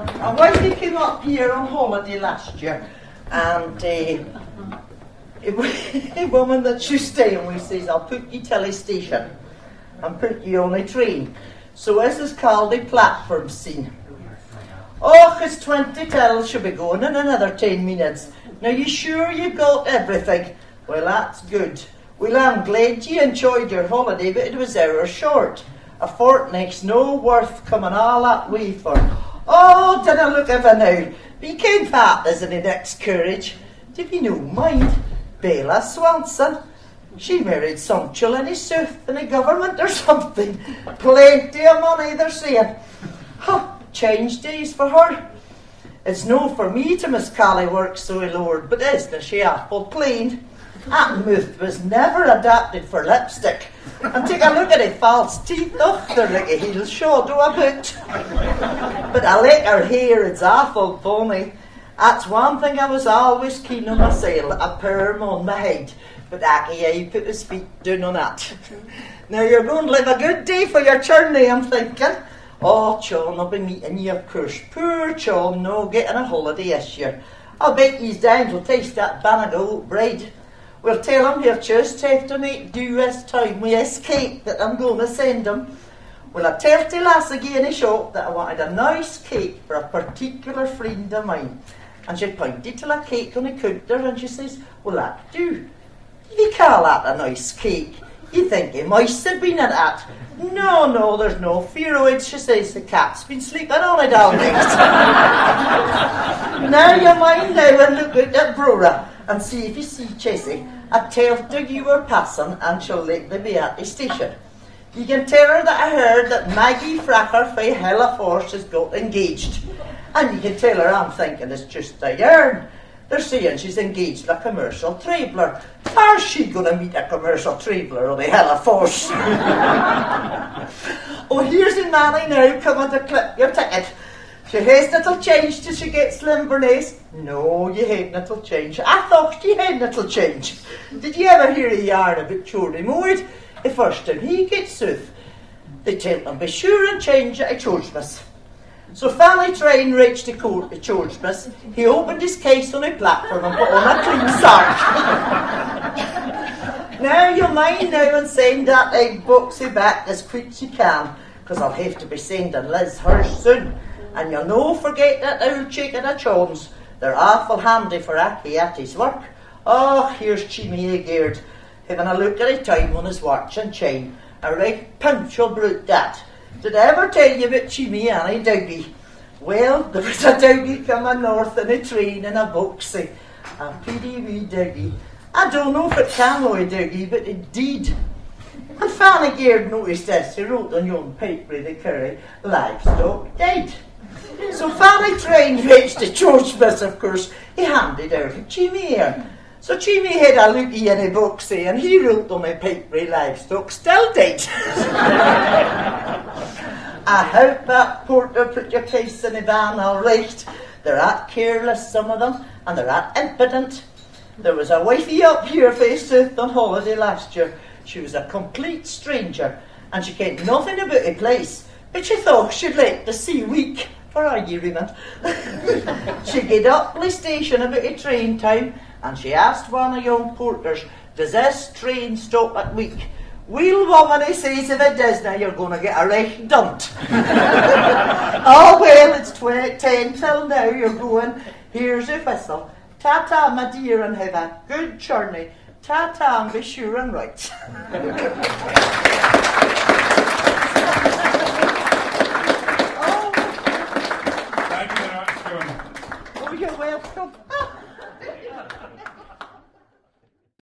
A wifey came up here on holiday last year, and uh, a woman that she's staying with says, I'll put you to station and put you on a train. So this is called a platform scene. Oh, it's 20 till, she'll be going in another 10 minutes. Now, you sure you got everything? Well, that's good. Well, I'm glad you enjoyed your holiday, but it was hours short. A fortnight's no worth coming all that way for. Oh, I look ever now? Be kind fat, isn't it, next courage? Did you know mind? Bella Swanson. She married some Chileni South in the government or something. Plenty of money, they're saying. Huh, change days for her. It's no for me to Miss Callie work so Lord, but isn't she apple clean? That mouth was never adapted for lipstick. And take a look at her false teeth, oh, they're like a heel shoulder a bit. But I like her hair, it's awful funny. That's one thing I was always keen on myself, a perm on my head. But Aki, you put his feet down on that. now you're going to live a good day for your journey, I'm thinking. Oh, John, I'll be meeting you, of course. Poor John, no getting a holiday this year. I'll bet he's down to taste that Banago bread. We'll tell him he'll just have to make do as time we escape that I'm going to send him. Well, I tell the lass again in shop that I wanted a nice cake for a particular friend of mine. And she pointed to a cake on the counter and she says, Well, that do. You call that a nice cake? You think he mice have been at that? No, no, there's no fear of it. She says the cat's been sleeping on it all night. now you mind now and look at that Brora and see if you see Chessie. I tell her you were passing and she'll likely be at the station. You can tell her that I heard that Maggie Fracker fae Hella Force has got engaged. And you can tell her I'm thinking it's just a yarn. They're saying she's engaged a commercial traveller. How's she going to meet a commercial traveller on the Hella Force? oh, here's a nanny now coming to clip your ticket. She has little change till she gets Limberness. No, you haven't little change. I thought you had little change. Did you ever hear a yarn about Chorley Moyd? The first time he gets south, they tell him be sure and change at a. So Fanny Train reached the court at Chorchmas. He opened his case on a platform and put on a clean sock. now you mind now and send that egg boxy back as quick as you can, because I'll have to be sending Liz hers soon. And you'll no forget that old chicken at Jones. They're awful handy for Aki at his work. Oh, here's Chimmy Agard, having a look at his time on his watch and chain. A right punctual brute that. Did I ever tell you about Chimmy Annie Dougie? Well, there was a Dougie coming north in a train in a boxy. A pretty wee. I don't know if it can be a Dougie, but it did. And Fanny Geard noticed this. He wrote on your paper the curry, livestock dead. So Fanny Train reached the Chorchmas, of course. He handed over to Jimmy here. So Jimmy had a looky in a book saying he wrote on a paper livestock still dead. I hope that porter put your case in a van all right. They're at careless, some of them, and they're at impudent. There was a wifey up here face south on holiday last year. She was a complete stranger, and she cared nothing about the place, but she thought she'd like to see Wick for argument. she get up the station about a train time and she asked one of young porters, Does this train stop at Wick? Well, woman, he says, if it does now, you're going to get a right dumped. oh, well, it's tw- 10 till now, you're going. Here's your whistle. Ta-ta, my dear, and have a good journey. Ta-ta, and be sure and right. 또